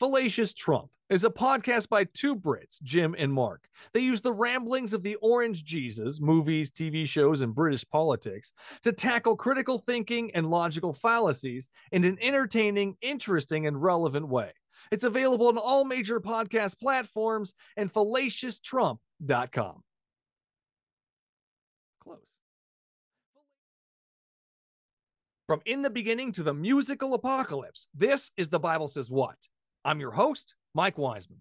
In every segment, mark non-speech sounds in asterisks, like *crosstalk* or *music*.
Fallacious Trump is a podcast by two Brits, Jim and Mark. They use the ramblings of the Orange Jesus, movies, TV shows, and British politics to tackle critical thinking and logical fallacies in an entertaining, interesting, and relevant way. It's available on all major podcast platforms and fallacioustrump.com. Close. From In the Beginning to the Musical Apocalypse, this is The Bible Says What? I'm your host, Mike Wiseman.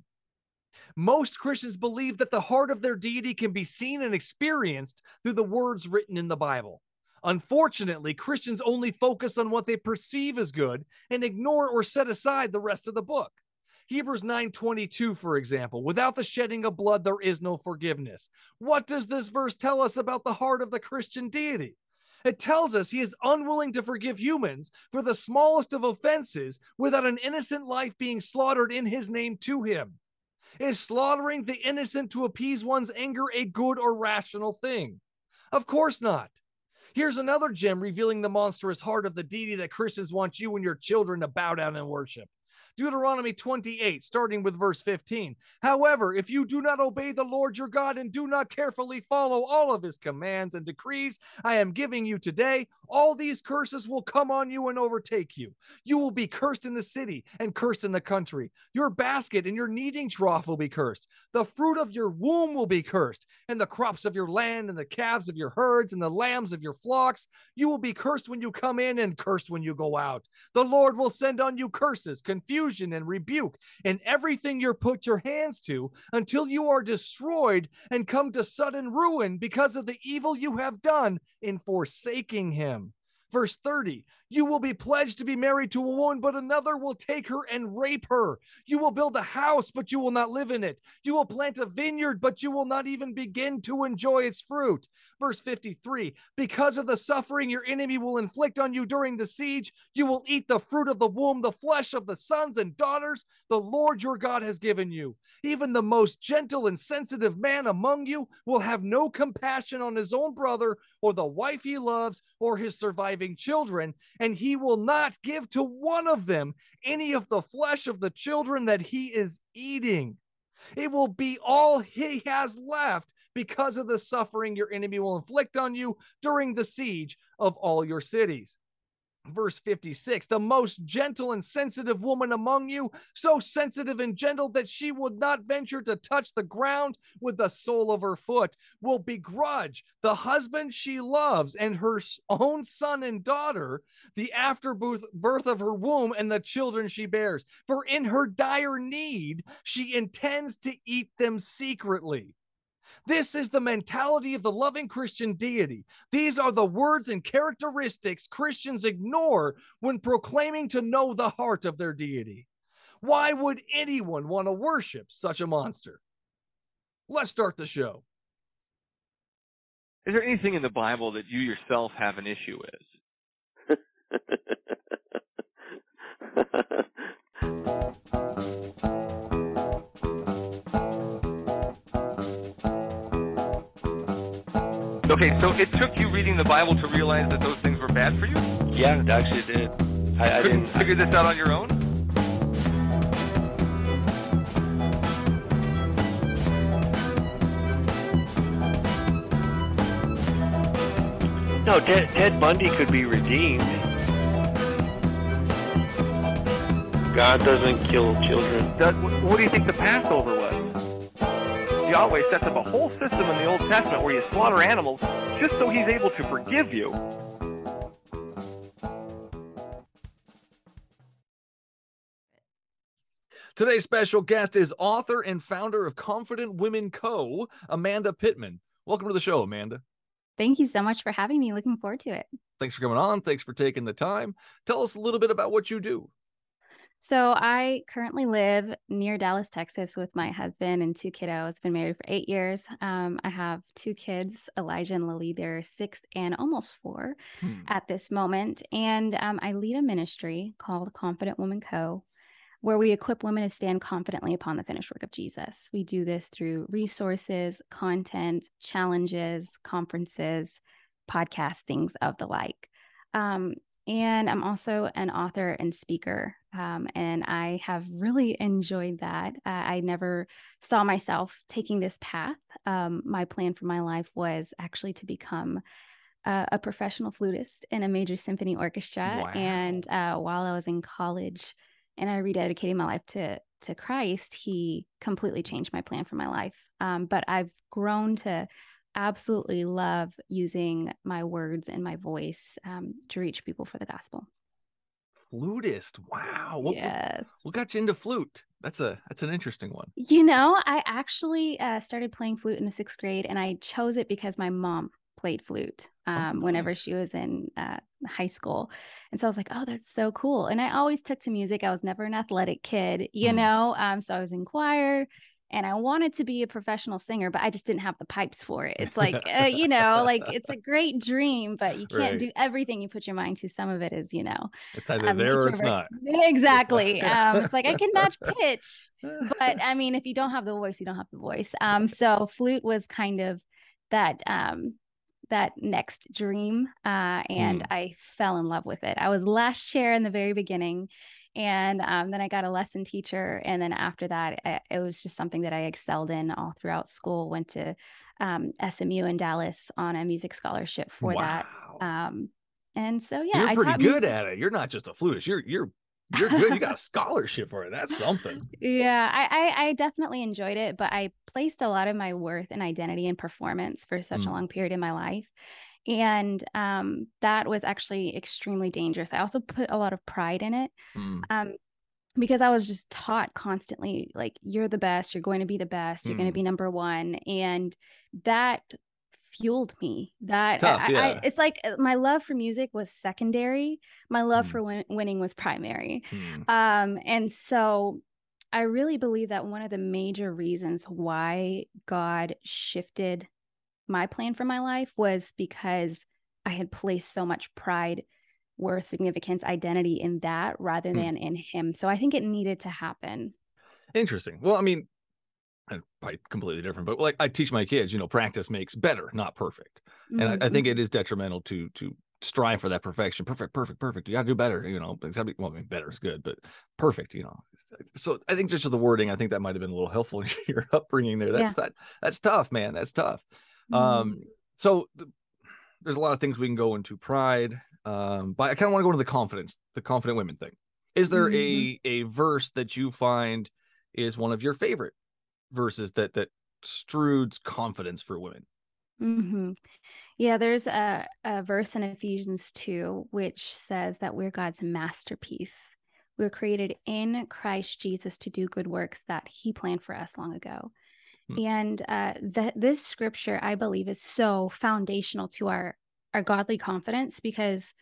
Most Christians believe that the heart of their deity can be seen and experienced through the words written in the Bible. Unfortunately, Christians only focus on what they perceive as good and ignore or set aside the rest of the book. Hebrews 9:22 for example, without the shedding of blood there is no forgiveness. What does this verse tell us about the heart of the Christian deity? It tells us he is unwilling to forgive humans for the smallest of offenses without an innocent life being slaughtered in his name to him. Is slaughtering the innocent to appease one's anger a good or rational thing? Of course not. Here's another gem revealing the monstrous heart of the deity that Christians want you and your children to bow down and worship. Deuteronomy 28, starting with verse 15. However, if you do not obey the Lord your God and do not carefully follow all of his commands and decrees I am giving you today, all these curses will come on you and overtake you. You will be cursed in the city and cursed in the country. Your basket and your kneading trough will be cursed. The fruit of your womb will be cursed, and the crops of your land and the calves of your herds and the lambs of your flocks. You will be cursed when you come in and cursed when you go out. The Lord will send on you curses, confusion confusion and rebuke and everything you put your hands to until you are destroyed and come to sudden ruin because of the evil you have done in forsaking him. Verse 30 You will be pledged to be married to a woman, but another will take her and rape her. You will build a house, but you will not live in it. You will plant a vineyard, but you will not even begin to enjoy its fruit. Verse 53 Because of the suffering your enemy will inflict on you during the siege, you will eat the fruit of the womb, the flesh of the sons and daughters the Lord your God has given you. Even the most gentle and sensitive man among you will have no compassion on his own brother or the wife he loves or his surviving children, and he will not give to one of them any of the flesh of the children that he is eating. It will be all he has left because of the suffering your enemy will inflict on you during the siege of all your cities verse 56 the most gentle and sensitive woman among you so sensitive and gentle that she would not venture to touch the ground with the sole of her foot will begrudge the husband she loves and her own son and daughter the afterbirth birth of her womb and the children she bears. For in her dire need she intends to eat them secretly this is the mentality of the loving Christian deity. These are the words and characteristics Christians ignore when proclaiming to know the heart of their deity. Why would anyone want to worship such a monster? Let's start the show. Is there anything in the Bible that you yourself have an issue with? *laughs* Okay, so it took you reading the Bible to realize that those things were bad for you? Yeah, it actually did. I, I didn't figure this out on your own? No, Ted, Ted Bundy could be redeemed. God doesn't kill children. Does, what, what do you think the Passover was? Yahweh sets up a whole system in the Old Testament where you slaughter animals just so he's able to forgive you. Today's special guest is author and founder of Confident Women Co., Amanda Pittman. Welcome to the show, Amanda. Thank you so much for having me. Looking forward to it. Thanks for coming on. Thanks for taking the time. Tell us a little bit about what you do. So, I currently live near Dallas, Texas, with my husband and two kiddos. Been married for eight years. Um, I have two kids, Elijah and Lily. They're six and almost four Hmm. at this moment. And um, I lead a ministry called Confident Woman Co., where we equip women to stand confidently upon the finished work of Jesus. We do this through resources, content, challenges, conferences, podcast, things of the like. Um, and I'm also an author and speaker. Um, and I have really enjoyed that. Uh, I never saw myself taking this path. Um, my plan for my life was actually to become uh, a professional flutist in a major symphony orchestra. Wow. And uh, while I was in college and I rededicated my life to to Christ, He completely changed my plan for my life. Um, but I've grown to absolutely love using my words and my voice um, to reach people for the gospel. Flutist. Wow. What, yes. what got you into flute? That's a that's an interesting one. You know, I actually uh, started playing flute in the sixth grade, and I chose it because my mom played flute um, whenever nice. she was in uh, high school. And so I was like, oh, that's so cool. And I always took to music. I was never an athletic kid, you Mm. know? Um, so I was in choir and I wanted to be a professional singer, but I just didn't have the pipes for it. It's like, uh, you know, *laughs* like it's a great dream, but you can't Right. do everything you put your mind to. Some of it is, you know, It's either um, there or it's not. *laughs* Exactly. *laughs* Um, it's like I can match pitch, but I mean, if you don't have the voice, you don't have the voice. Um, so flute was kind of that um that next dream, uh, and Hmm. I fell in love with it. I was last chair in the very beginning, and um, then I got a lesson teacher, and then after that, I, it was just something that I excelled in all throughout school. Went to um, SMU in Dallas on a music scholarship for that. wow. Um, and so yeah, you're I pretty good music- at it. You're not just a flutist. You're you're you're good. You got a *laughs* scholarship for it. That's something. Yeah, I, I I definitely enjoyed it, but I placed a lot of my worth and identity in performance for such a Mm. long period in my life. And um, that was actually extremely dangerous. I also put a lot of pride in it Mm. um, because I was just taught constantly, like, you're the best, you're going to be the best, you're going to Mm. be number one. And that fueled me. That tough, I, I, it's like uh, my love for music was secondary, my love Mm. for win- winning was primary. Mm. Um, and so I really believe that one of the major reasons why God shifted my plan for my life was because I had placed so much pride, worth, significance, identity in that rather Hmm. than in Him. So I think it needed to happen. Interesting. Well, I mean, probably completely different, but like I teach my kids, you know, practice makes better, not perfect. And I, I think Mhm. it is detrimental to to strive for that perfection. Perfect, perfect, perfect. You got to do better. You know, be- well, I mean, better is good, but perfect. You know, so I think just the wording, I think that might have been a little helpful *laughs* in your upbringing there. That's that. That's tough, man. That's tough. Um, so th- there's a lot of things we can go into pride. Um, but I kind of want to go into the confidence, the confident women thing. Is there Mhm. a a verse that you find is one of your favorite verses that that strudes confidence for women? hmm Yeah, there's a, a verse in Ephesians 2 which says that we're God's masterpiece. We're created in Christ Jesus to do good works that He planned for us long ago. Hmm. And uh, that this scripture, I believe, is so foundational to our our godly confidence because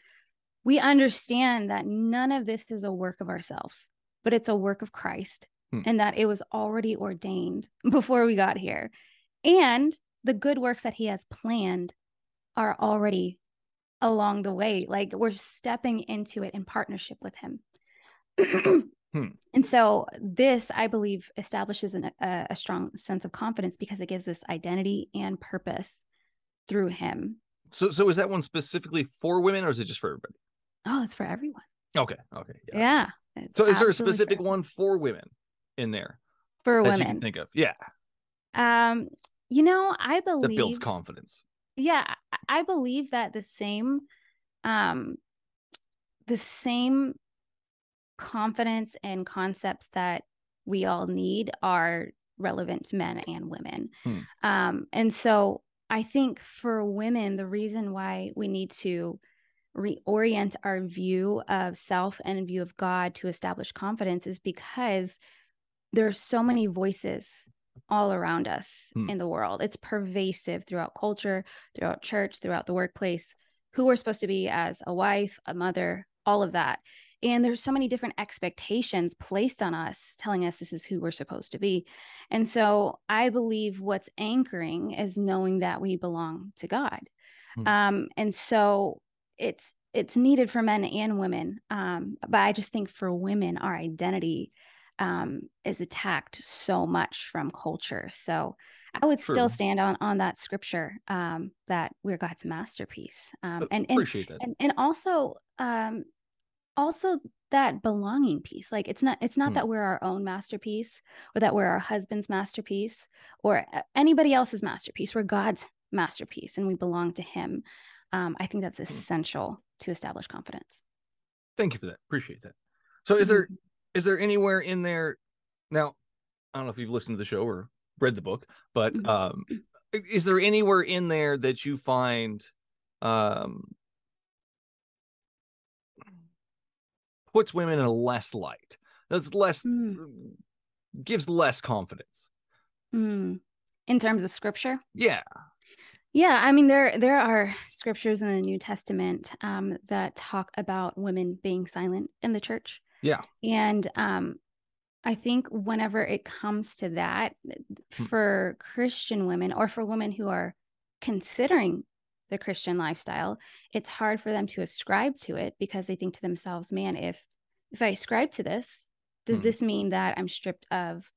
we understand that none of this is a work of ourselves, but it's a work of Christ, Hmm. and that it was already ordained *laughs* before we got here, and the good works that he has planned are already along the way. Like we're stepping into it in partnership with him. *clears throat* Hmm. And so this, I believe, establishes an, a, a strong sense of confidence because it gives us identity and purpose through him. So so is that one specifically for women or is it just for everybody? Oh, it's for everyone. Okay, okay, yeah. Yeah. So is there a absolutely for specific one for women in there for that you can women? think of? Yeah, Um, you know, I that believe builds confidence. yeah I- i believe that the same um the same confidence and concepts that we all need are relevant to men and women Hmm. um and so i think for women the reason why we need to reorient our view of self and view of god to establish confidence is because there are so many voices all around us Hmm. in the world. It's pervasive throughout culture, throughout church, throughout the workplace, who we're supposed to be as a wife, a mother, all of that. And there's so many different expectations placed on us telling us this is who we're supposed to be. And so I believe what's anchoring is knowing that we belong to God. Hmm. Um, and so it's it's needed for men and women. Um, but I just think for women, our identity um, is attacked so much from culture. So I would True. still stand on on that scripture um, that we're God's masterpiece, um, and and Appreciate that. and and also um, also that belonging piece. Like it's not it's not Hmm. that we're our own masterpiece or that we're our husband's masterpiece or anybody else's masterpiece. We're God's masterpiece and we belong to him. Um, I think that's Hmm. essential to establish confidence. Thank you for that. Appreciate that. So is there is there anywhere in there now I don't know if you've listened to the show or read the book, but Mhm. um is there anywhere in there that you find um puts women in a less light? That's less Mm. gives less confidence. Mm. In terms of scripture? Yeah. Yeah, I mean there there are scriptures in the New Testament um, that talk about women being silent in the church. Yeah. And um, I think whenever it comes to that, Hmm. for Christian women or for women who are considering the Christian lifestyle, it's hard for them to ascribe to it because they think to themselves, man, if if I ascribe to this, does Hmm. this mean that I'm stripped of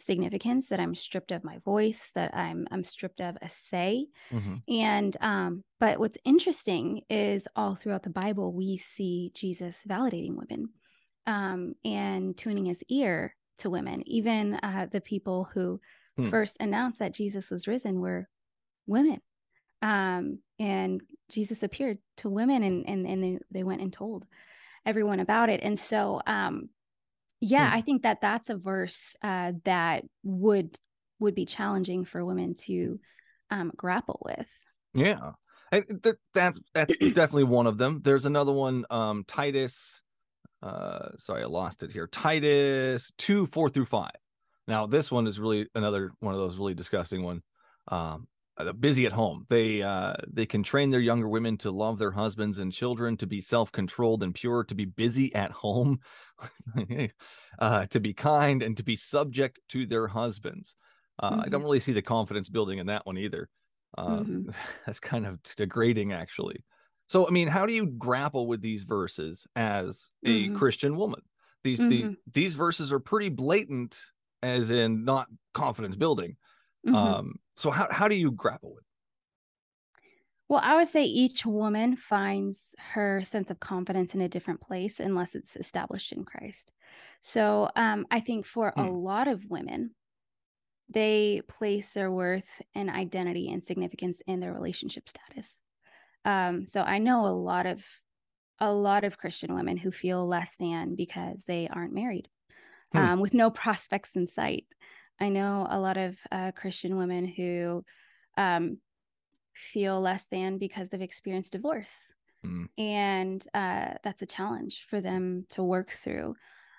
significance, that I'm stripped of my voice, that I'm I'm stripped of a say? Mhm. And um, but what's interesting is all throughout the Bible we see Jesus validating women um, and tuning his ear to women. Even uh, the people who Hmm. first announced that Jesus was risen were women. Um, and Jesus appeared to women and and, and they, they went and told everyone about it. And so um, yeah, Hmm. I think that that's a verse uh, that would would be challenging for women to um, grapple with. Yeah. And th- that's that's *clears throat* definitely one of them. There's another one, um, Titus. Uh, sorry, I lost it here. Titus two, four through five. Now, this one is really another one of those really disgusting one. Um, busy at home. They uh they can train their younger women to love their husbands and children, to be self-controlled and pure, to be busy at home, *laughs* uh, to be kind and to be subject to their husbands. Uh, I don't really see the confidence building in that one either. Um, *laughs* That's kind of degrading, actually. So, I mean, how do you grapple with these verses as a Mhm. Christian woman? These the, Mhm. these verses are pretty blatant, as in not confidence building. Mhm. Um, so how how do you grapple with? Well, I would say each woman finds her sense of confidence in a different place unless it's established in Christ. So um, I think for a Hmm. lot of women, they place their worth and identity and significance in their relationship status. Um, so I know a lot of a lot of Christian women who feel less than because they aren't married, Hmm. um, with no prospects in sight. I know a lot of uh, Christian women who um, feel less than because they've experienced divorce. Hmm. And uh, that's a challenge for them to work through.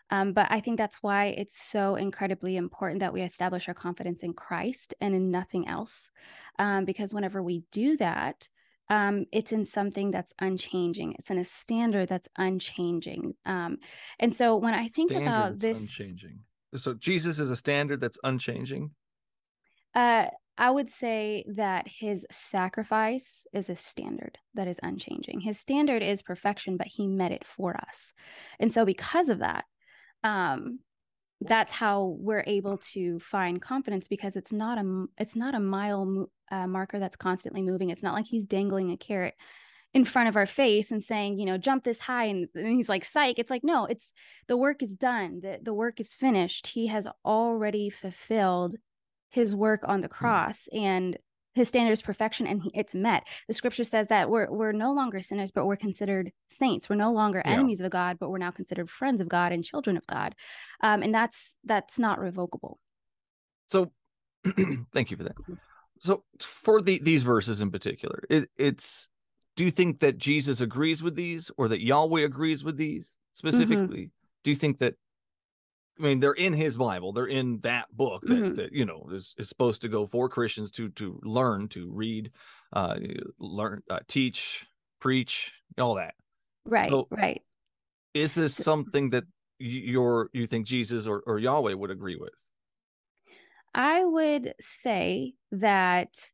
Um, but I think that's why it's so incredibly important that we establish our confidence in Christ and in nothing else. Um, because whenever we do that, um, it's in something that's unchanging. It's in a standard that's unchanging. Um, and so when I think Standard about this, unchanging. So Jesus is a standard that's unchanging. Uh, I would say that his sacrifice is a standard that is unchanging. His standard is perfection, but he met it for us. And so because of that, um that's how we're able to find confidence because it's not a it's not a mile uh, marker that's constantly moving. It's not like he's dangling a carrot in front of our face and saying, you know, jump this high and, and he's like psych. It's like no, it's the work is done. The the work is finished. He has already fulfilled his work on the cross and his standard is perfection and he, it's met. The scripture says that we're we're no longer sinners, but we're considered saints. We're no longer Yeah. enemies of God, but we're now considered friends of God and children of God. Um, and that's that's not revocable. So *clears throat* thank you for that. So for the these verses in particular, it, it's do you think that Jesus agrees with these or that Yahweh agrees with these specifically? Do you think that I mean they're in his Bible, they're in that book that, Mhm. that you know is, is supposed to go for Christians to to learn, to read, uh learn, uh, teach, preach, all that. Right, So- right. Is this So- something that y- you're you think Jesus or, or Yahweh would agree with? I would say that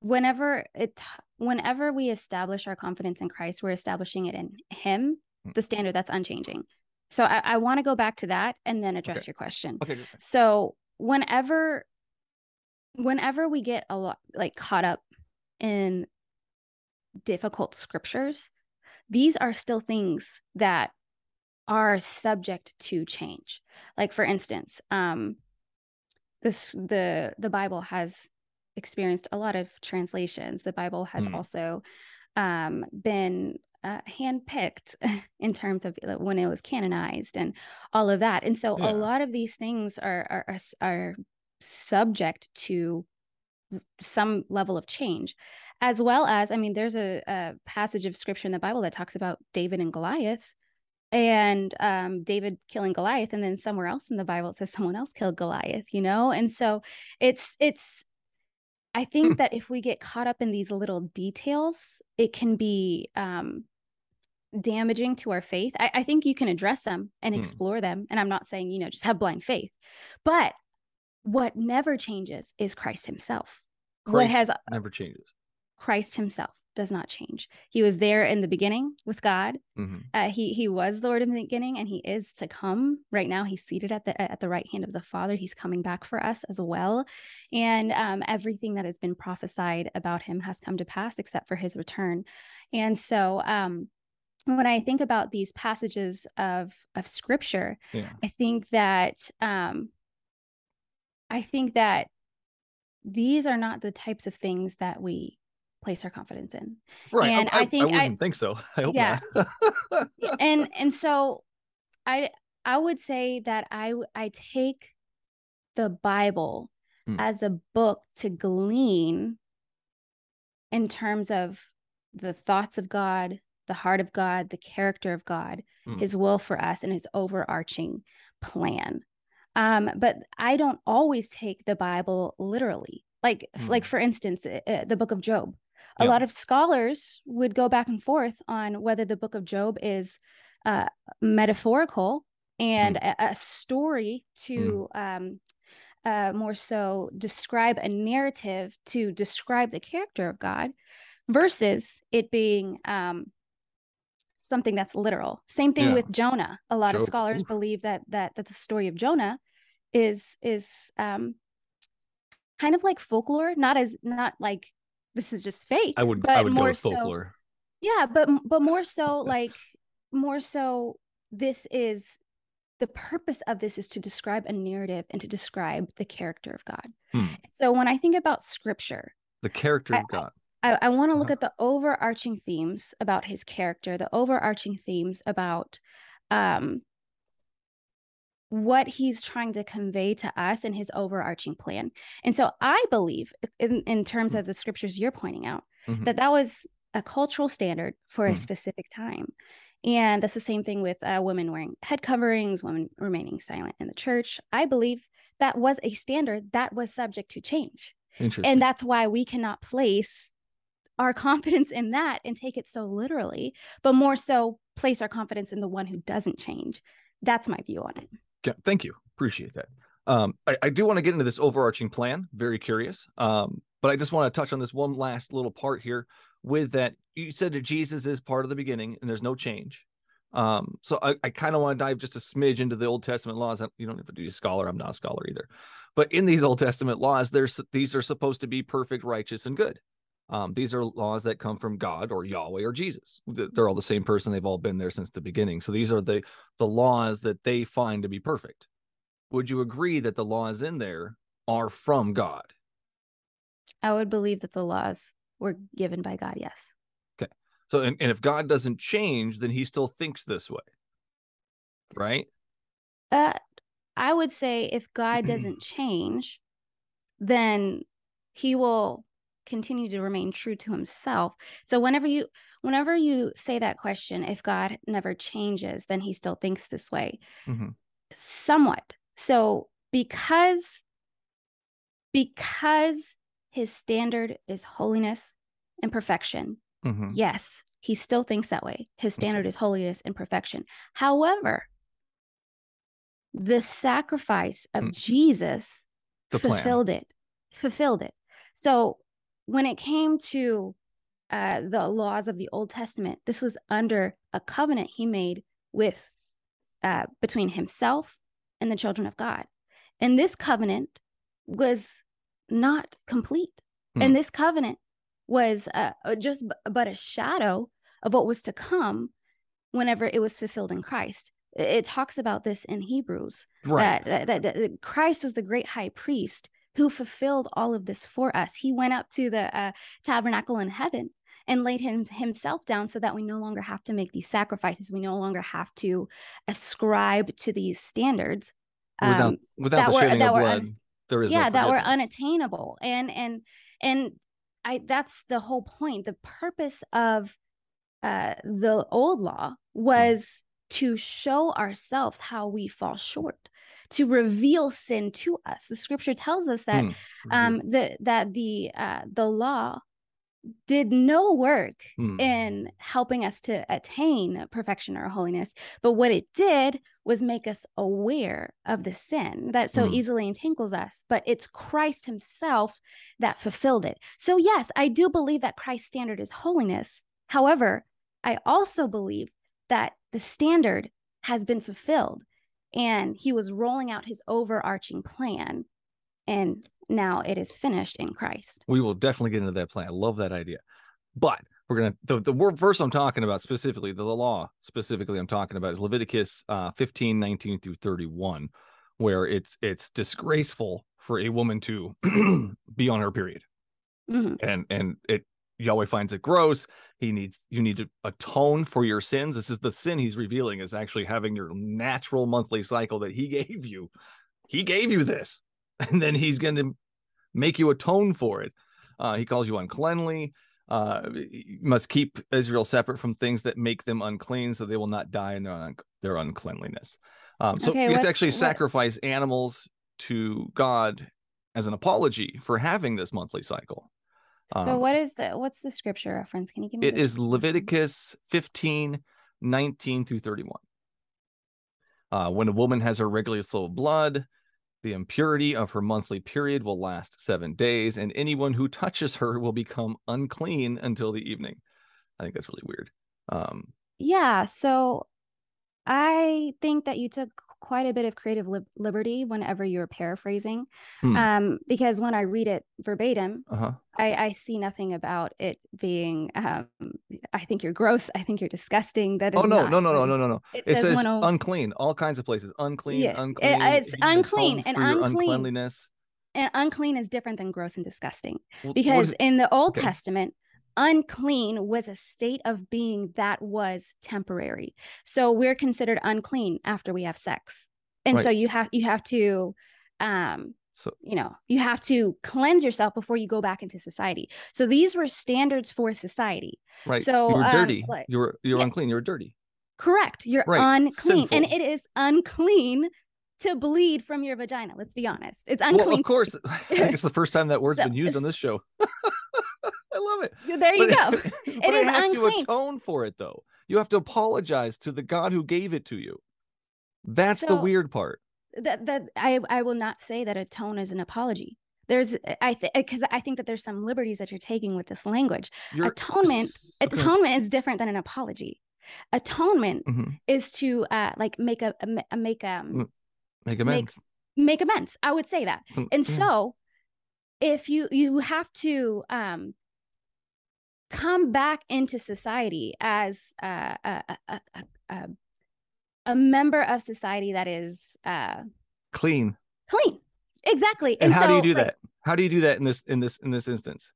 whenever it whenever we establish our confidence in Christ, we're establishing it in him, Hmm. the standard that's unchanging. So I, I want to go back to that and then address Okay. your question. Okay. So whenever whenever we get a lot like caught up in difficult scriptures, these are still things that are subject to change. Like for instance, um, this the the Bible has experienced a lot of translations. The Bible has Mm. also um, been uh, handpicked *laughs* in terms of uh, when it was canonized and all of that. And so Yeah. a lot of these things are are are, are subject to some level of change, as well as I mean, there's a, a passage of scripture in the Bible that talks about David and Goliath. And um, David killing Goliath, and then somewhere else in the Bible it says someone else killed Goliath, you know. And so it's it's I think that if we get caught up in these little details, it can be um, damaging to our faith. I, I think you can address them and Hmm. explore them. And I'm not saying, you know, just have blind faith. But what never changes is Christ himself. what has never changes. Christ himself does not change. He was there in the beginning with God. hmm Uh, he he was the Lord in the beginning, and he is to come. Right now, he's seated at the at the right hand of the Father. He's coming back for us as well, and um, everything that has been prophesied about him has come to pass, except for his return. And so, um, when I think about these passages of of Scripture, Yeah. I think that um, I think that these are not the types of things that we place our confidence in. Right. And I, I think I I- wouldn't think so. *laughs* I hope Yeah. not. *laughs* And and so i i would say that I I take the bible Hmm. as a book to glean in terms of the thoughts of god the heart of god the character of god Hmm. his will for us and his overarching plan um but i don't always take the bible literally like like Hmm. for instance uh, uh, the book of job a Yeah. lot of scholars would go back and forth on whether the book of job is uh, metaphorical and Mm. a, a story to um, uh, more so describe a narrative to describe the character of God versus it being um, something that's literal. Same thing Yeah. with Jonah. A lot of scholars oof. believe that that that the story of Jonah is is um, kind of like folklore, not as not like this is just fake. I would but I would go more so- folklore. yeah, but but more *laughs* so like more so this is the purpose of this is to describe a narrative and to describe the character of God. Hmm. So when I think about scripture, The character I- of God. I, I want to look Uh-huh. at the overarching themes about his character, the overarching themes about um, what he's trying to convey to us and his overarching plan. And so I believe, in, in terms Hmm. of the scriptures you're pointing out, Mhm. that that was a cultural standard for a Hmm. specific time. And that's the same thing with uh, women wearing head coverings, women remaining silent in the church. I believe that was a standard that was subject to change. Interesting. And that's why we cannot place our *laughs* confidence in that and take it so literally, but more so place our confidence in the one who doesn't change. That's my view on it. Thank you. Appreciate that. Um, I, I do want to get into this overarching plan. Very curious. Um, but I just want to touch on this one last little part here with that. You said that Jesus is part of the beginning and there's no change. Um, so I, I kind of want to dive just a smidge into the Old Testament laws. You don't have to be a scholar. I'm not a scholar either. But in these Old Testament laws, there's these are supposed to be perfect, righteous, and good. Um, these are laws that come from God or Yahweh or Jesus. They're all the same person. They've all been there since the beginning. So these are the the laws that they find to be perfect. Would you agree that the laws in there are from God? I would believe that the laws were given by God, yes. Okay. So, and, and if God doesn't change, then he still thinks this way. Right? Uh, I would say if God doesn't change, then he will continue to remain true to himself. So whenever you whenever you say that question, if God never changes, then he still thinks this way. Mhm. Somewhat. So because because his standard is holiness and perfection, Mhm. yes, he still thinks that way. His standard is holiness and perfection. However, the sacrifice of Mm. Jesus The plan. fulfilled it, fulfilled it. So when it came to uh, the laws of the Old Testament, this was under a covenant he made with uh, between himself and the children of God, and this covenant was not complete, Hmm. and this covenant was uh, uh, just b- but a shadow of what was to come whenever it was fulfilled in Christ. it talks about this in Hebrews Right. that, that, that, that Christ was the great high priest who fulfilled all of this for us. He went up to the uh, tabernacle in heaven and laid him, himself down so that we no longer have to make these sacrifices. We no longer have to ascribe to these standards. without um, without that the were- that of blood, un- there is no yeah that were unattainable and and and i that's the whole point the purpose of uh the old law Hmm. was to show ourselves how we fall short to reveal sin to us the scripture tells us that Hmm. um the that the uh the law did no work Hmm. in helping us to attain perfection or holiness but what it did was make us aware of the sin that so Mm. easily entangles us but it's christ himself that fulfilled it so yes i do believe that christ's standard is holiness however i also believe that the standard has been fulfilled and he was rolling out his overarching plan and now it is finished in christ we will definitely get into that plan. I love that idea. But we're gonna the, the word verse I'm talking about specifically, the, the law specifically I'm talking about is Leviticus uh 15, 19 through 31, where it's it's disgraceful for a woman to *clears throat* be on her period. Mhm. And and it Yahweh finds it gross. He needs you need to atone for your sins. This is the sin he's revealing is actually having your natural monthly cycle that he *laughs* gave you. He gave you this, *laughs* and then he's going to make you atone for it. Uh, he calls you uncleanly. Uh, you must keep Israel separate from things that make them unclean, so they will not die in their, un- their uncleanliness. Um, so Okay, you have to actually what- sacrifice animals to God as an apology for having this monthly cycle. So Um, what is the what's the scripture reference can you give me It is? Leviticus 15, 19 through 31. Uh, when a woman has her regular flow of blood, the impurity of her monthly period will last seven days, and anyone who touches her will become unclean until the evening. I think that's really weird. Um, Yeah, so I think that you took quite a bit of creative lib- liberty whenever you're paraphrasing, Hmm. um, because when I read it verbatim, uh-huh. I, I see nothing about it being. Um, I think you're gross. I think you're disgusting. That is Oh no, not no, no, no, no, no, no. It, It says, says unclean, all kinds of places. Unclean, Yeah, it- it's unclean, and unclean. uncleanliness. and unclean is different than gross and disgusting. Well, because is- in the Old okay. Testament, unclean was a state of being that was temporary. So we're considered unclean after we have sex. And so you have you have to um so you know, you have to cleanse yourself before you go back into society. So these were standards for society. right, so, you were um, dirty. like- you were you were yeah. unclean. You were dirty. Correct. You're Right, unclean. And it is unclean to bleed from your vagina. Let's be honest. It's unclean. Well, of course. *laughs* *laughs* I think it's the first time that word's So- been used on this show. *laughs* I love it. There you But- go. *laughs* *laughs* but I is have to atone for it, though. You have to apologize to the God who gave it to you. That's the weird part. that that I I will not say that atone is an apology. There's I think because I think that there's some liberties that you're taking with this language. You're Atonement. *sniffs* Atonement is different than an apology. Atonement Mhm. is to uh like make a, a ma- a make um Mm, Make amends. make amends. I would say that. Mm, And so if you you have to um come back into society as uh, a, a, a, a, member of society that is uh clean. clean. Exactly. And, how do you do like, that? How do you do that in this in this in this instance?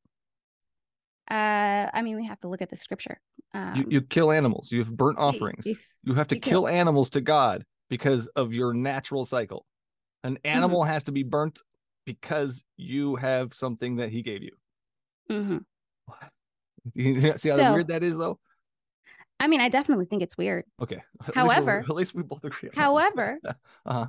Uh, I mean, we have to look at the scripture. Um, You you kill animals. You have burnt offerings. yes, You have to you kill kill. animals to God because of your natural cycle. An Mm-hmm. animal has to be burnt because you have something that he gave you. mhm. *laughs* See how So- weird that is, though? I mean, I definitely think it's weird. Okay. *laughs* At least However- *laughs* at least we both agree. However, uh-huh.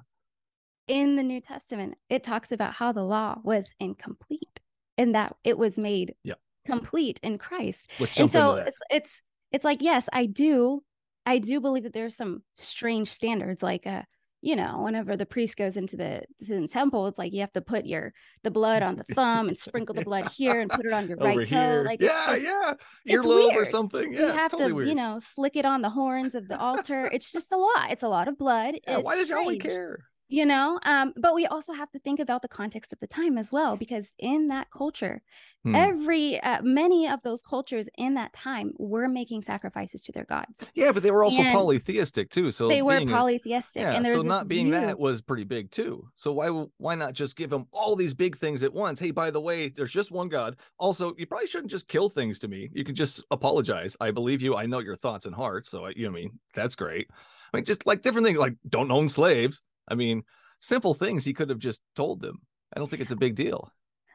in the New Testament, it talks about how the law was incomplete and that it was made Yep. complete in Christ. And so it's it's it's like yes, I do, I do believe that there's some strange standards, like uh, you know, whenever the priest goes into the to the temple, it's like you have to put your the blood on the *laughs* thumb and sprinkle the blood here and put it on your Over right toe. here. Like it's yeah, just, yeah. Earlobe or something. you Yeah, it's have totally to, weird. you know, slick it on the horns of the altar. It's just a lot. It's a lot of blood. yeah, why does strange. care? You know um but we also have to think about the context of the time as well because in that culture Hmm. every uh, many of those cultures in that time were making sacrifices to their gods Yeah, but they were also And polytheistic too. So they were being a- polytheistic yeah, and so not being view- that was pretty big too. So why why not just give them all these big things at once? Hey, by the way, there's just one God. Also, you probably shouldn't just kill things to me. You can just apologize. I believe you. I know your thoughts and hearts. So I- you know, I mean, that's great. I mean, just like different things, like don't own slaves. I mean, simple things he could have just told them. I don't think it's a big deal.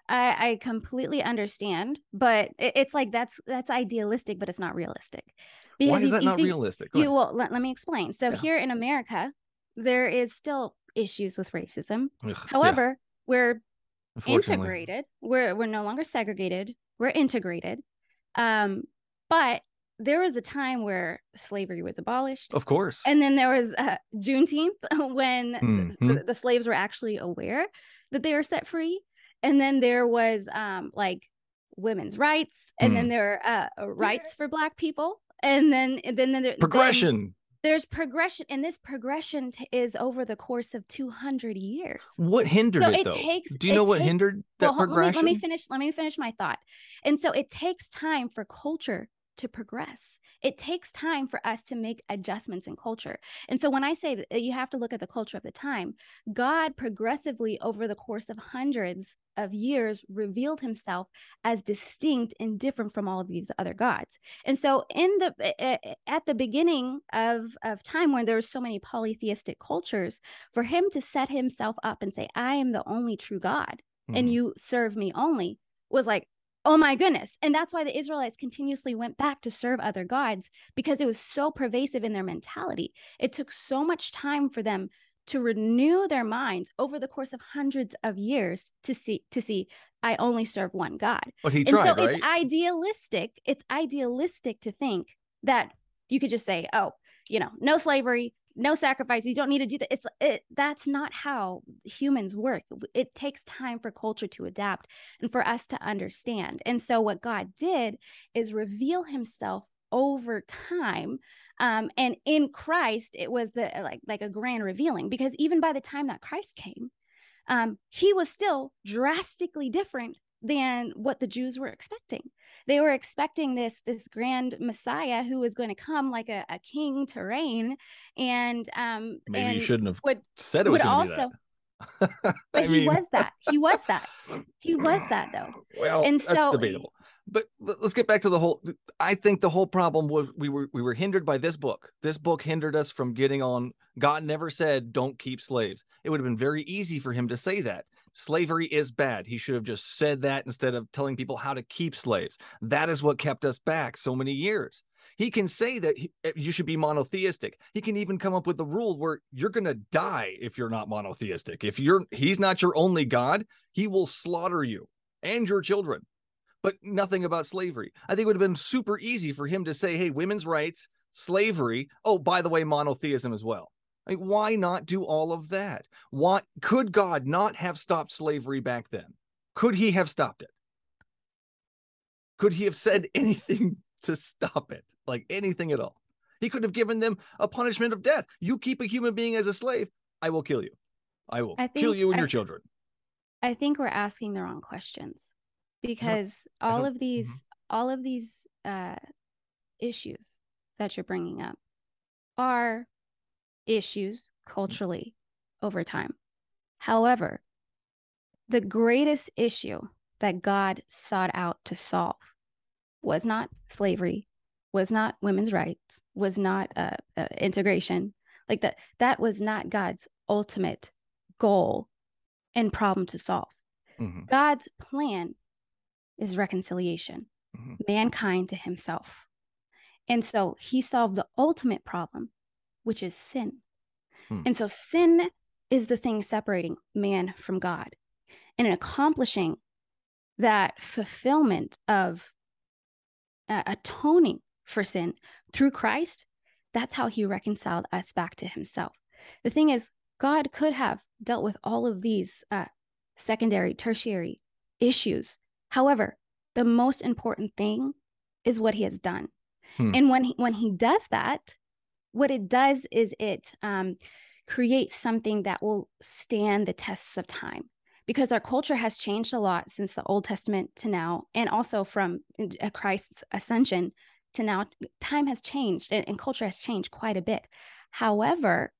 I, I completely understand, but it, it's like that's that's idealistic, but it's not realistic. Why you- is that you not think- realistic? You well, let, let me explain. So Yeah. here in America, there is still issues with racism. Ugh, yeah, However, we're integrated. We're we're no longer segregated. We're integrated. Um, but there was a time where slavery was abolished, Of course. and then there was uh, Juneteenth *laughs* when th- Mhm. the, the slaves were actually aware that they were set free, and then there was um like women's rights, and Mm. then there are uh, rights for Black people, and then and then, then there- then Progression. there's progression, and this progression t- is over the course of two hundred years. What hindered So it it though? takes- Do you know what takes- hindered that Well, progression? Let me, let me finish. Let me finish my thought. And so it takes time for culture to progress. It takes time for us to make adjustments in culture. And so when I say that uh, you have to look at the culture of the time, God progressively over the course of hundreds of years revealed himself as distinct and different from all of these other gods. And so in the at the beginning of of time when there were so many polytheistic cultures, for him to set himself up and say, "I am the only true God." and Mhm. you serve me only was like oh my goodness. And that's why the israelites continuously went back to serve other gods because it was so pervasive in their mentality. It took so much time for them to renew their minds over the course of hundreds of years to see to see i only serve one god. But he and tried, so right? it's idealistic it's idealistic to think that you could just say oh you know no slavery no sacrifice you don't need to do that. It's it, that's not how humans work. It takes time for culture to adapt and for us to understand. And so what god did is reveal himself over time um, and in christ it was the like like a grand revealing because even by the time that christ came um, he was still drastically different than what the Jews were expecting. They were expecting this this grand Messiah who was going to come like a, a king to reign, and um, Maybe and you shouldn't have would said it was would also, *laughs* but I he mean, was that. He was that. He was that though. *clears throat* Well, And that's so- debatable. But, but let's get back to the whole. I think the whole problem was we were we were hindered by this book. This book hindered us from getting on. God never said don't keep slaves. It would have been very easy for him to say that slavery is bad. He should have just said that instead of telling people how to keep slaves. That is what kept us back so many years. He can say that he- eh, you should be monotheistic. He can even come up with the rule where you're going to die if you're not monotheistic. If you're he's not your only god, he will slaughter you and your children. But nothing about slavery. I think it would have been super easy for him to say, "Hey, women's rights, slavery. Oh, by the way, monotheism as well." Mean, why not do all of that? Why could God not have stopped slavery back then? Could he have stopped it? Could he have said *laughs* anything to stop it? Like anything at all? He could have given them a punishment of death. You keep a human being as a slave, I will kill you. I will I kill you and I- your children. I think we're asking the wrong questions uh-huh. because uh-huh. all don't- of mm-hmm. these all of these uh, issues that you're bringing up are issues culturally over time. However, the greatest issue that God sought out to solve was not slavery, was not women's rights, was not uh, uh, integration. Like that, that was not God's ultimate goal and problem to solve. Mhm, God's plan is reconciliation, Mhm. mankind to himself. And so he solved the ultimate problem, which is sin. Hmm. And so sin is the thing separating man from God. And in accomplishing that fulfillment of uh, atoning for sin through Christ, that's how he reconciled us back to himself. The thing is, God could have dealt with all of these uh, secondary, tertiary issues. However, the most important thing is what he has done. Hmm. And when he, when he does that, what it does is it um, create something that will stand the tests of time because our culture has changed a lot since the Old Testament to now, and also from uh, Christ's ascension to now. Time has changed and, and culture has changed quite a bit. However,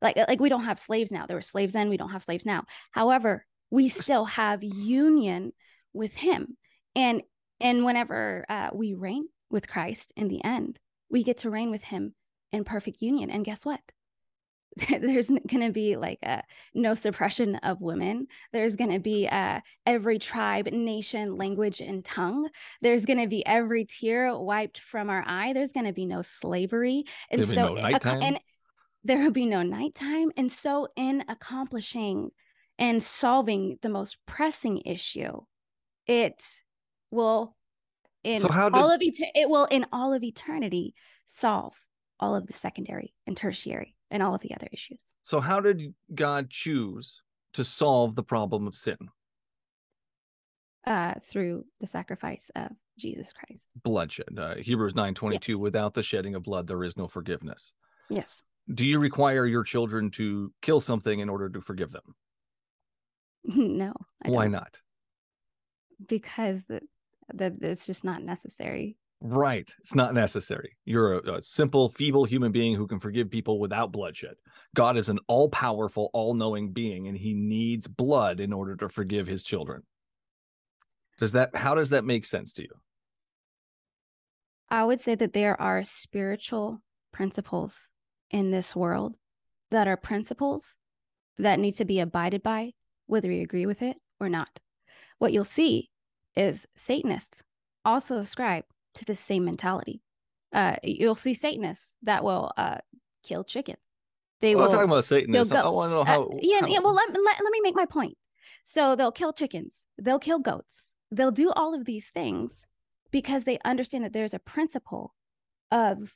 like like we don't have slaves now. There were slaves then, we don't have slaves now. However, we still have union with Him, and and whenever uh, we reign with Christ in the end, we get to reign with Him in perfect union. And guess what? *laughs* there's going to be like a no suppression of women there's going to be uh, every tribe nation language and tongue there's going to be every tear wiped from our eye there's going to be no slavery and There'll so no nighttime? and there will be no nighttime and so in accomplishing and solving the most pressing issue it will in So all did- of et- it will in all of eternity solve all of the secondary and tertiary and all of the other issues So, how did God choose to solve the problem of sin? uh, through the sacrifice of Jesus Christ. Bloodshed. Uh, Hebrews nine twenty two. Yes. Without the shedding of blood, there is no forgiveness. Yes. Do you require your children to kill something in order to forgive them? *laughs* no. I Why don't, not? Because that that it's just not necessary. Right. It's not necessary. You're a, a simple, feeble human being who can forgive people without bloodshed. God is an all powerful, all knowing being, and he needs blood in order to forgive his children. Does that, how does that make sense to you? I would say that there are spiritual principles in this world that are principles that need to be abided by, whether you agree with it or not. What you'll see is Satanists also ascribe to the same mentality. Uh, you'll see Satanists that will uh, kill chickens. They Well, I'm will talking about Satanists. I want to know Uh, how. yeah, how- yeah. Well, let, let, let me make my point. So they'll kill chickens, they'll kill goats, they'll do all of these things because they understand that there's a principle of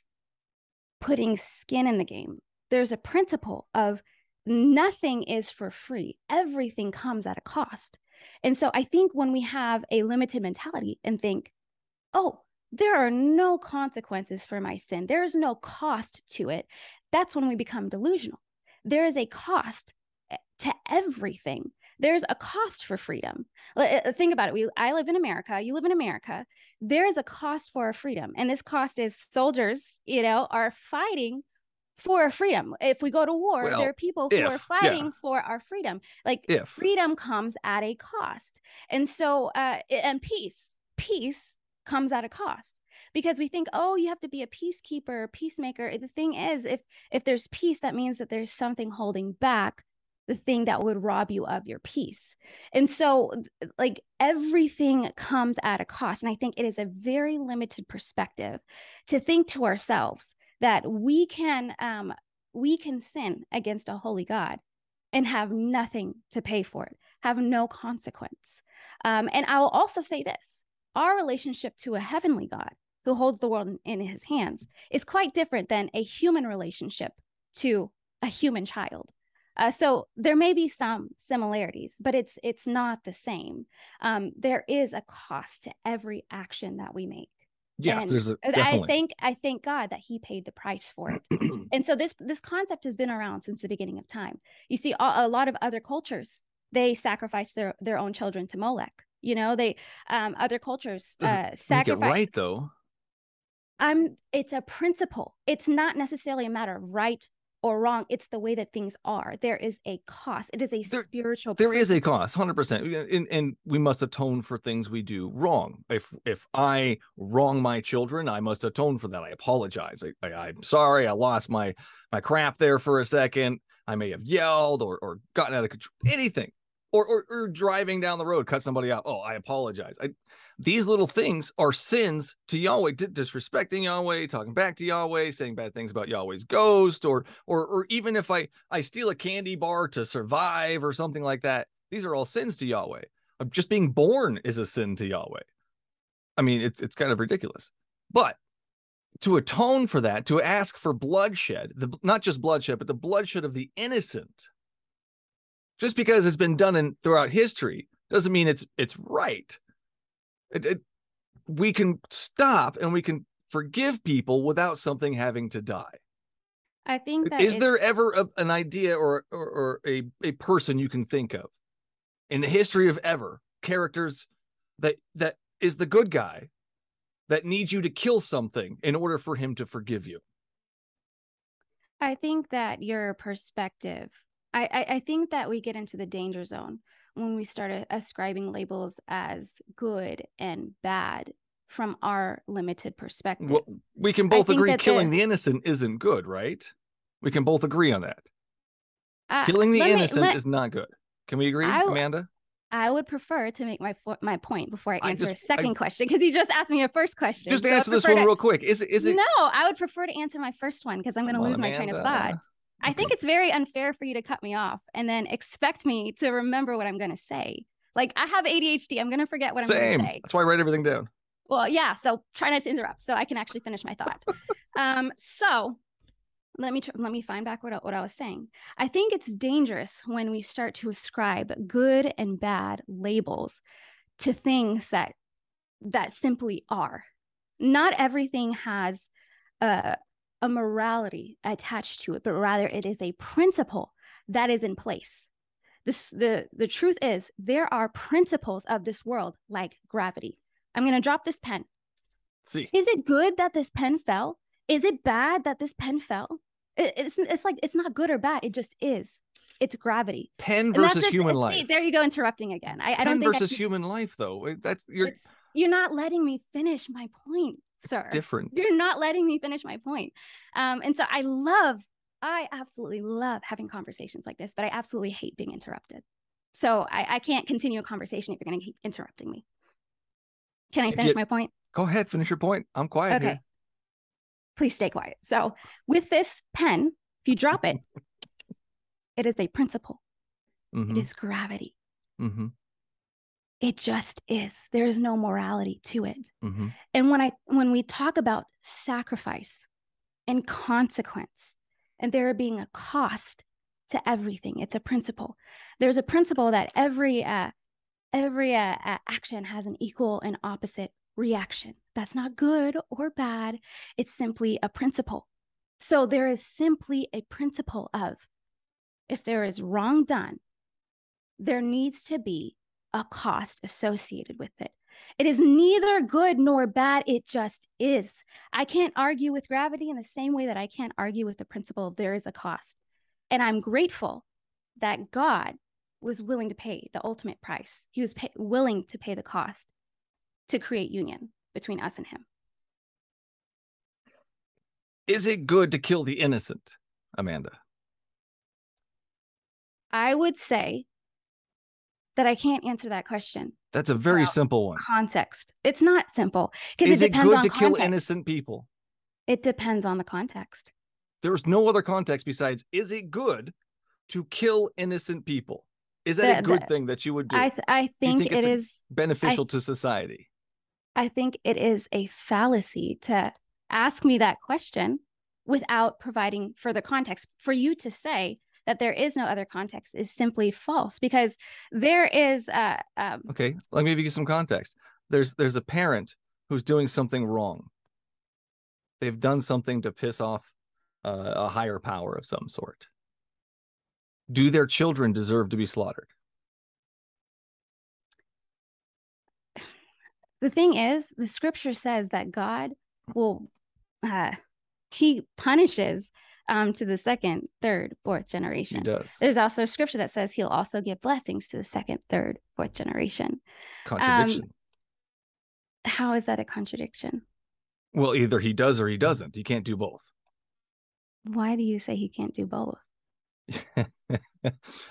putting skin in the game. There's a principle of nothing is for free, everything comes at a cost. And so I think when we have a limited mentality and think, oh, there are no consequences for my sin, there's no cost to it, that's when we become delusional. There is a cost eh, to everything. There's a cost for freedom. Uh, Think about it. We, I live in America. You live in America. There is a cost for our freedom, and this cost is soldiers. You know, are fighting for our freedom. If we go to war, Well, there are people who are if, yeah. fighting for our freedom. Like if freedom comes at a cost, and so uh, and peace, peace comes at a cost. Because we think oh you have to be a peacekeeper peacemaker. The thing is if if there's peace that means that there's something holding back the thing that would rob you of your peace. And so like everything comes at a cost and i think it is a very limited perspective to think to ourselves that we can um we can sin against a holy god and have nothing to pay for it have no consequence. Um and i will also say this our relationship to a heavenly god who holds the world in, in his hands is quite different than a human relationship to a human child. Uh, so there may be some similarities, but it's it's not the same. Um, there is a cost to every action that we make. yes, and there's a I thank I thank God that He paid the price for it. *clears throat* and so this this concept has been around since the beginning of time. You see, a, a lot of other cultures they sacrifice their their own children to Molech. You know, they um, other cultures uh, sacrifice. right though. I'm it's a principle. It's not necessarily a matter of right or wrong. It's the way that things are. There is a cost. It is a There- spiritual There is a cost, hundred percent, and and we must atone for things we do wrong. If if I wrong my children, I must atone for that. I apologize. I, I, I'm sorry. I lost my my crap there for a second. I may have yelled or or gotten out of control. Anything, or or, or driving down the road, cut somebody out. Oh, I apologize. I, these little things are sins to Yahweh, di- disrespecting Yahweh, talking back to Yahweh, saying bad things about Yahweh's ghost, or or or even if I I steal a candy bar to survive or something like that. These are all sins to Yahweh. Just being born is a sin to Yahweh. I mean, it's it's kind of ridiculous. But to atone for that, to ask for bloodshed, the not just bloodshed, but the bloodshed of the innocent, just because it's been done in throughout history doesn't mean it's it's right. It, it, we can stop and we can forgive people without something having to die. I think that Is there ever a, an idea or, or or a a person you can think of in the history of ever characters that that is the good guy that needs you to kill something in order for him to forgive you? I think that your perspective, I, I, I think that we get into the danger zone when we start ascribing labels as good and bad from our limited perspective. Well, we can both agree killing the- innocent isn't good, right? We can both agree on that. I- Killing the let me- innocent let- is not good. Can we agree, I w- Amanda? I would prefer to make my my point before I I answer just- a I- second question because you just asked me a first question. Just so answer this one to- real quick. Is it is it No, I would prefer to answer my first one because I'm going to lose my train of thought. I think it's very unfair for you to cut me off and then expect me to remember what I'm going to say. Like I have ADHD. I'm going to forget what I'm same? going to say. That's why I write everything down. Well, yeah. So try not to interrupt so I can actually finish my thought. *laughs* um, so let me tr- let me find back what I, what I was saying. I think it's dangerous when we start to ascribe good and bad labels to things that that simply are. Not everything has a a morality attached to it, but rather it is a principle that is in place. This the the truth is there are principles of this world like gravity. I'm going to drop this pen. see. Is it good that this pen fell? Is it bad that this pen fell? It- it's it's like it's not good or bad. It just is. It's gravity. Pen versus just- human see, life. there you go, interrupting again. I, I Pen don't think I versus can- human life, though. That's you're you're not letting me finish my point, sir. different. You're not letting me finish my point. Um, and so I love, I absolutely love having conversations like this, but I absolutely hate being interrupted. So I, I can't continue a conversation if you're going to keep interrupting me. Can I finish you- my point? Go ahead, finish your point. I'm quiet Okay. here. Please stay quiet. So with this pen, if you drop it, *laughs* it is a principle. hmm It is gravity. hmm It just is. There is no morality to it. hmm And when I when we talk about sacrifice and consequence, and there being a cost to everything, it's a principle. There's a principle that every uh, every uh, action has an equal and opposite reaction. That's not good or bad. It's simply a principle. So there is simply a principle of if there is wrong done, there needs to be a cost associated with it. It is neither good nor bad. It just is. I can't argue with gravity in the same way that I can't argue with the principle of there is a cost. And I'm grateful that God was willing to pay the ultimate price. He was pay- willing to pay the cost to create union between us and Him. Is it good to kill the innocent, Amanda? I would say that I can't answer that question. That's a very simple one. Context. It's not simple because Is it it depends good on to kill innocent people? It depends on the context. There's no other context besides is it good to kill innocent people? Is that a good the- thing that you would do? I th- I think, think it is. beneficial to society? I think it is a fallacy to ask me that question without providing further context. For you to say that there is no other context is simply false because there is uh, um, Okay, let me give you some context. There's there's a parent who's doing something wrong. They've done something to piss off uh, a higher power of some sort. Do their children deserve to be slaughtered? the thing is the scripture says that God will uh, he punishes um, to the second, third, fourth generation. He does. There's also a scripture that says he'll also give blessings to the second, third, fourth generation. Contradiction. How is that a contradiction? well, either he does or he doesn't. He can't do both. Why do you say he can't do both? *laughs*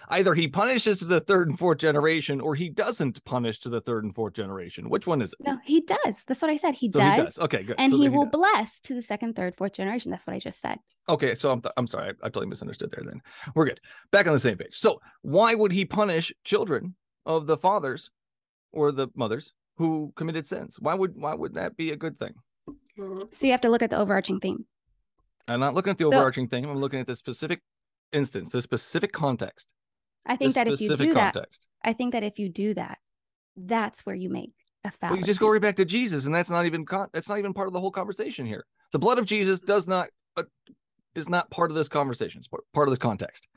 Either he punishes to the third and fourth generation, or he doesn't punish to the third and fourth generation. Which one is it? No, he does. That's what I said. He so does. he does. Okay, good. And So he then will does. bless to the second, third, fourth generation. That's what I just said. Okay, so I'm, th- I'm sorry, I, I totally misunderstood there. Then we're good. Back on the same page. So why would he punish children of the fathers or the mothers who committed sins? Why would why would that be a good thing? So you have to look at the overarching theme. I'm not looking at the overarching thing. I'm looking at the specific instance, the specific context. I think that if you do that, context. I think that if you do that, that's where you make a fallacy. Well, you just go right back to Jesus, and that's not even con- that's not even part of the whole conversation here. The blood of Jesus does not uh, is not part of this conversation. It's part- part of this context.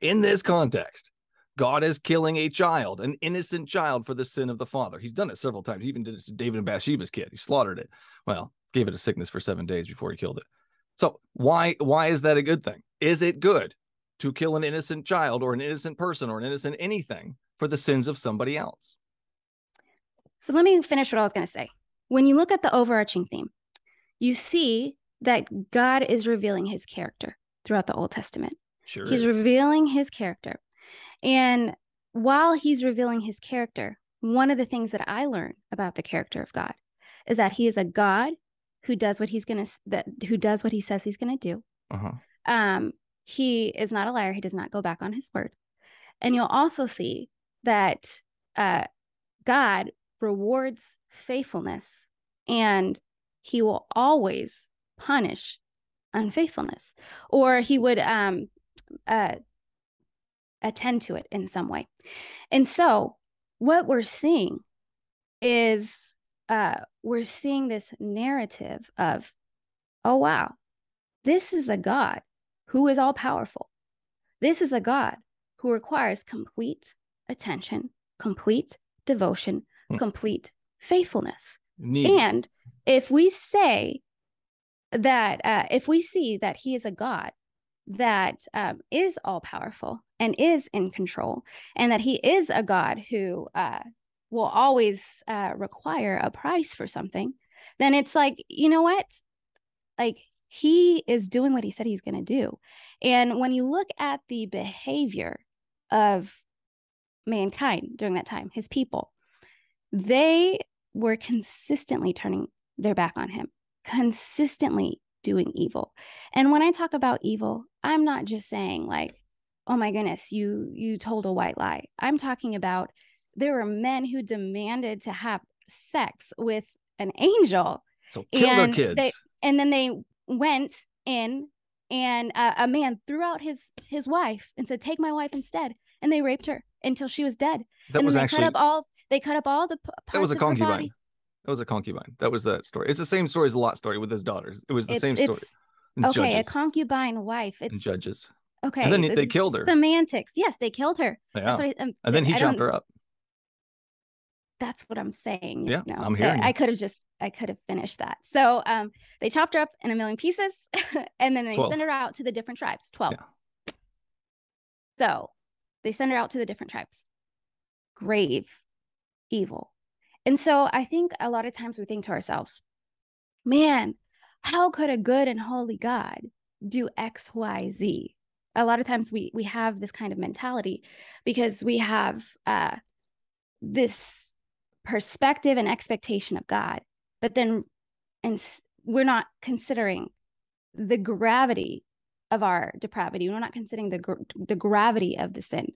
In this context, God is killing a child, an innocent child, for the sin of the father. He's done it several times. He even did it to David and Bathsheba's kid. He slaughtered it. Well, gave it a sickness for seven days before he killed it. So why why is that a good thing? Is it good to kill an innocent child or an innocent person or an innocent anything for the sins of somebody else? So let me finish what I was going to say. When you look at the overarching theme, you see that God is revealing his character throughout the Old Testament. Sure. He's is. revealing his character. And while he's revealing his character, one of the things that I learn about the character of God is that he is a God who does what he's going to that who does what he says he's going to do. uh-huh. Um he is not a liar, he does not go back on his word. And you'll also see that uh God rewards faithfulness and he will always punish unfaithfulness or he would um uh attend to it in some way. And so what we're seeing is uh we're seeing this narrative of oh wow this is a god who is all powerful this is a god who requires complete attention complete devotion Hmm. complete faithfulness Need. and if we say that, uh, if we see that he is a God that um, is all powerful and is in control, and that he is a God who uh, will always uh, require a price for something, then it's like, you know what? Like, he is doing what he said he's going to do. And when you look at the behavior of mankind during that time, his people, they were consistently turning their back on him, consistently doing evil. And when I talk about evil, I'm not just saying like, oh my goodness, you you told a white lie. I'm talking about there were men who demanded to have sex with an angel so kill their kids. they- and then they went in and uh, a man threw out his his wife and said take my wife instead and they raped her until she was dead that and was they actually cut up all they cut up all the that was a concubine. That was a concubine. That was that story. It's the same story as the Lot story with his daughters. It was the It's- same story. okay Judges. a concubine wife it's Judges. okay then they killed her. semantics yes they killed her Yeah. I, um, and then he chopped her up. That's what i'm saying Yeah, no, I'm I- hearing i, you. could have just i could have finished that so um they chopped her up in a million pieces *laughs* and then they Twelve. sent her out to the different tribes 12 Yeah. so they send her out to the different tribes grave evil and so i think a lot of times we think to ourselves man how could a good and holy god do x y z a lot of times we we have this kind of mentality because we have uh this perspective and expectation of god but then and we're not considering the gravity of our depravity we're not considering the the gravity of the sin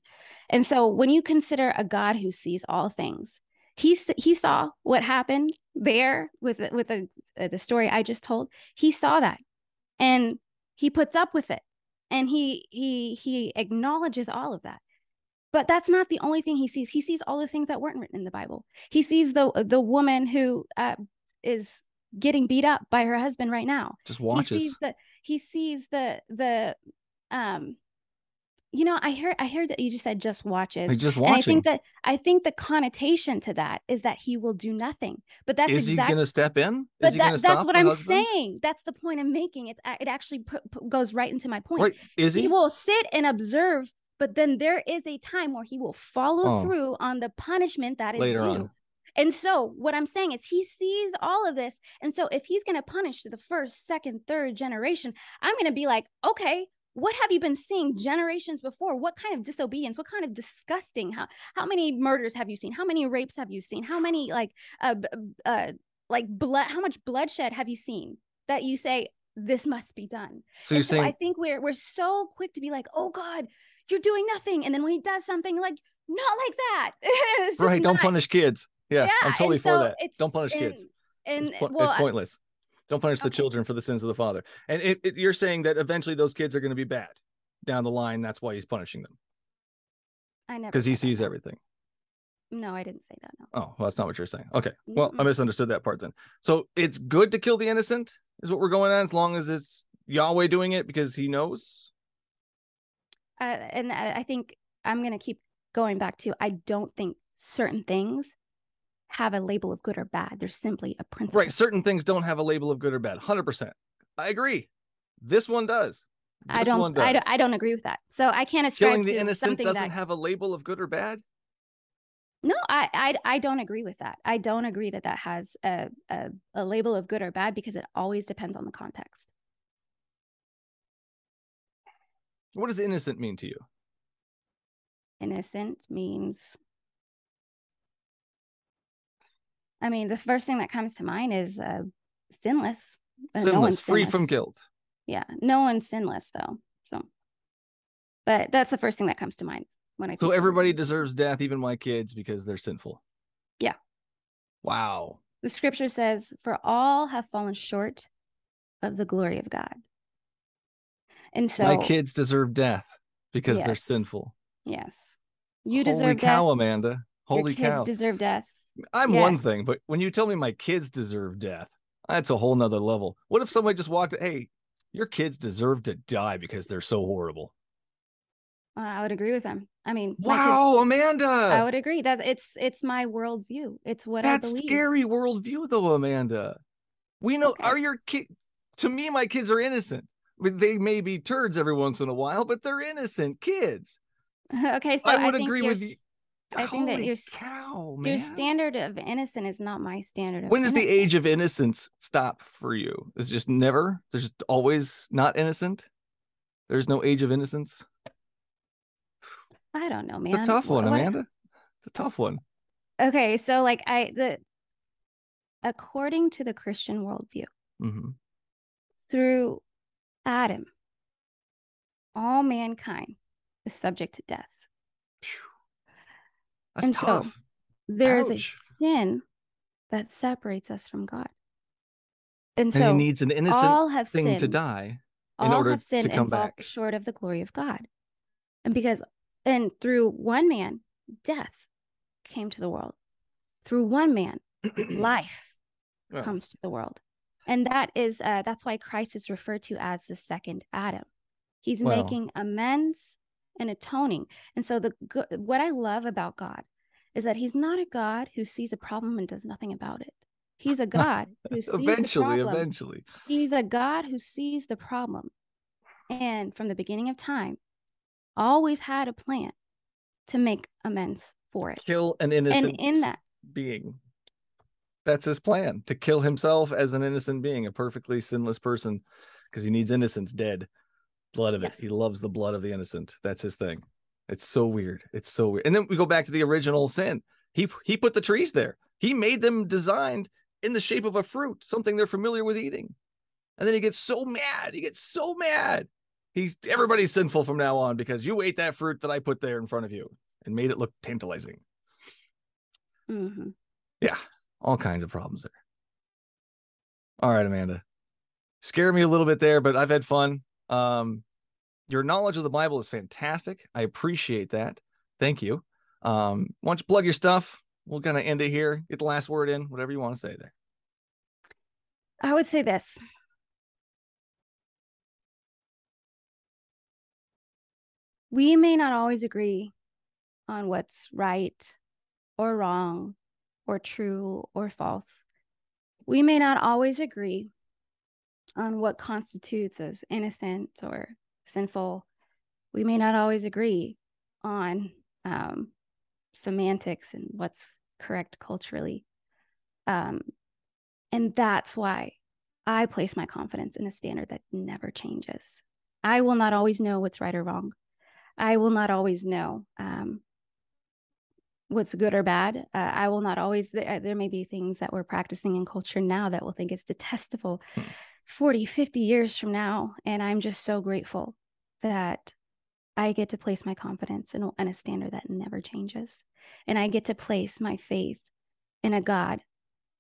and so when you consider a god who sees all things he he saw what happened there with with the uh, the story I just told. He saw that, and he puts up with it, and he he he acknowledges all of that. But that's not the only thing he sees. He sees all the things that weren't written in the Bible. He sees the the woman who uh, is getting beat up by her husband right now Just he watches. sees the he sees the the um you know i heard i heard that you just said just watches He's just and i think that i think the connotation to that is that he will do nothing but that's Is he exactly going to step in? Is but he that, gonna that's what i'm husband? saying that's the point i'm making it's it actually goes right into my point Right? Is he? he will sit and observe but then there is a time where he will follow Oh. through on the punishment that is Later due on. and so what I'm saying is he sees all of this. And so if he's going to punish the first, second, third generation, I'm going to be like, okay, what have you been seeing generations before? What kind of disobedience? What kind of disgusting? How how many murders have you seen? How many rapes have you seen? How many like uh uh like blood how much bloodshed have you seen that you say this must be done? So you're And so I think we're we're so quick to be like, "Oh god, you're doing nothing." And then when he does something like not like that. *laughs* Right? Don't punish kids. Yeah, I'm and totally for that. Don't punish kids. And, It's, po- well, it's pointless. Don't punish the okay. children for the sins of the father. And it, it, you're saying that eventually those kids are going to be bad down the line. That's why he's punishing them I never because he said that, sees everything. No, I didn't say that. No. Oh, well, that's not what you're saying. Okay. Well, I Mm-mm. misunderstood that part then. So it's good to kill the innocent, is what we're going on, as long as it's Yahweh doing it because he knows? Uh, and I I think I'm going to keep going back to I don't think certain things have a label of good or bad. They're simply a principle. Right. Certain things don't have a label of good or bad. 100%. I agree. This one does. I This one don't, I does. don't. I don't agree with that. So I can't ascribe Killing to the innocent something doesn't that. have a label of good or bad. No, I, I, I don't agree with that. I don't agree that that has a, a, a label of good or bad because it always depends on the context. What does innocent mean to you? Innocent means. I mean, the first thing that comes to mind is uh, sinless. Uh, no one's Sinless, free from guilt. Yeah, no one's sinless though. So, but that's the first thing that comes to mind when I. So everybody deserves death, even my kids, because they're sinful. Yeah. Wow. The scripture says, "For all have fallen short of the glory of God." And so, my kids deserve death because they're sinful. yes, you deserve Holy cow, death. Amanda. Holy Your kids cow. deserve death. I'm one thing, but when you tell me my kids deserve death, that's a whole nother level. What if somebody just walked, hey, your kids deserve to die because they're so horrible? Uh, I would agree with them. I mean, my kids- Wow, Amanda. I would agree that it's it's my worldview. It's what I That's believe. scary worldview, though, Amanda. We know Okay. are your kids to me, my kids are innocent. I they may be turds every once in a while, but they're innocent kids. *laughs* okay, so I I, would think agree with you. I think that your cow, man. Your standard of innocent is not my standard of when does the age of innocence stop for you? Is just never? There's just always not innocent. There's no age of innocence. I don't know, man. It's a tough one, what- Amanda. It's a tough one. Okay, so like I the according to the Christian worldview, hmm through Adam, all mankind is subject to death. That's And so, tough. There is Ouch. a sin that separates us from God. And and so he needs an innocent all have thing sinned. to die in all order have sinned to come and fall back. short of the glory of God. And because and through one man, death came to the world. Through one man, *clears throat* life Well, comes to the world. And that is uh, that's why Christ is referred to as the second Adam. He's Well- making amends and atoning. And so the what I love about God is that he's not a God who sees a problem and does nothing about it. He's a God who *laughs* sees eventually, the problem. eventually. He's a God who sees the problem. And from the beginning of time, always had a plan to make amends for it. Kill an innocent And in that, being. That's his plan to kill himself as an innocent being, a perfectly sinless person, because he needs innocence dead. Blood of Yes. it. He loves the blood of the innocent. That's his thing. It's so weird. It's so weird. And then we go back to the original sin. He he put the trees there. He made them designed in the shape of a fruit, something they're familiar with eating. And then he gets so mad. He gets so mad. He's everybody's sinful from now on because you ate that fruit that I put there in front of you and made it look tantalizing. Mhm. Yeah, all kinds of problems there. All right, Amanda. Scare me a little bit there, but I've had fun. Um, your knowledge of the Bible is fantastic. I appreciate that. Thank you. Um, why don't you plug your stuff? We'll kind of end it here. Get the last word in, whatever you want to say there. I would say this. We may not always agree on what's right or wrong or true or false. We may not always agree on what constitutes as innocent or sinful. We may not always agree on um, semantics and what's correct culturally. Um, and that's why I place my confidence in a standard that never changes. I will not always know what's right or wrong. I will not always know um, what's good or bad. Uh, I will not always, there, there may be things that we're practicing in culture now that we'll think is detestable Hmm. 40, 50 years from now. And I'm just so grateful that I get to place my confidence in, a- in a standard that never changes. And I get to place my faith in a God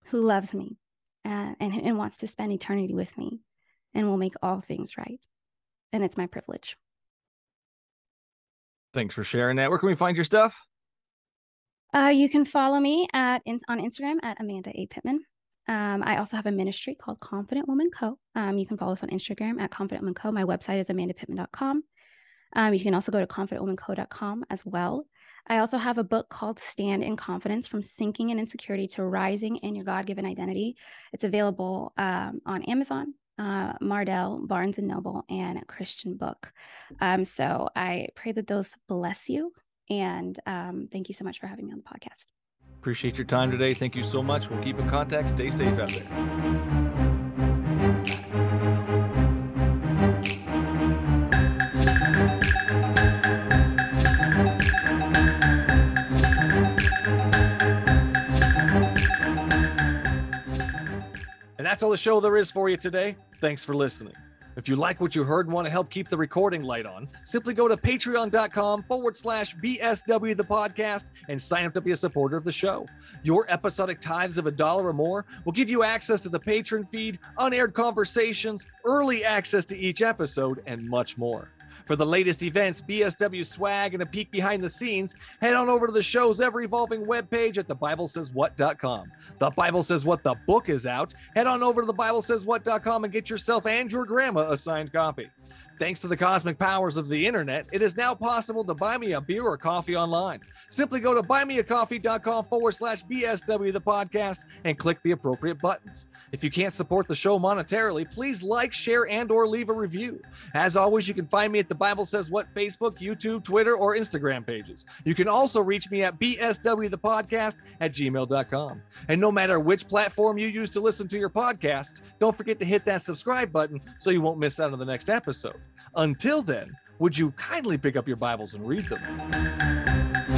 who loves me uh, and, and wants to spend eternity with me and will make all things right. And it's my privilege. Thanks for sharing that. Where can we find your stuff? Uh, you can follow me at on Instagram at Amanda A Pittman. Um, I also have a ministry called Confident Woman Co. Um, you can follow us on Instagram at Confident Woman Co. My website is amandapittman.com. Um, you can also go to confidentwomanco.com as well. I also have a book called Stand in Confidence From Sinking in Insecurity to Rising in Your God Given Identity. It's available um, on Amazon, uh, Mardel, Barnes and Noble, and Christian Book. Um, so I pray that those bless you. And um, thank you so much for having me on the podcast. Appreciate your time today. Thank you so much. We'll keep in contact. Stay safe out there. And that's all the show there is for you today. Thanks for listening. If you like what you heard and want to help keep the recording light on, simply go to patreon.com forward slash BSW the podcast and sign up to be a supporter of the show. Your episodic tithes of a dollar or more will give you access to the patron feed, unaired conversations, early access to each episode, and much more. For the latest events, BSW swag, and a peek behind the scenes, head on over to the show's ever evolving webpage at thebiblesayswhat.com. The Bible Says What the book is out. Head on over to thebiblesayswhat.com and get yourself and your grandma a signed copy. Thanks to the cosmic powers of the internet, it is now possible to buy me a beer or coffee online. Simply go to buymeacoffee.com forward slash BSW the podcast and click the appropriate buttons. If you can't support the show monetarily, please like, share, and or leave a review. As always, you can find me at the Bible Says What Facebook, YouTube, Twitter, or Instagram pages. You can also reach me at BSW the podcast at gmail.com. And no matter which platform you use to listen to your podcasts, don't forget to hit that subscribe button so you won't miss out on the next episode. Until then, would you kindly pick up your Bibles and read them?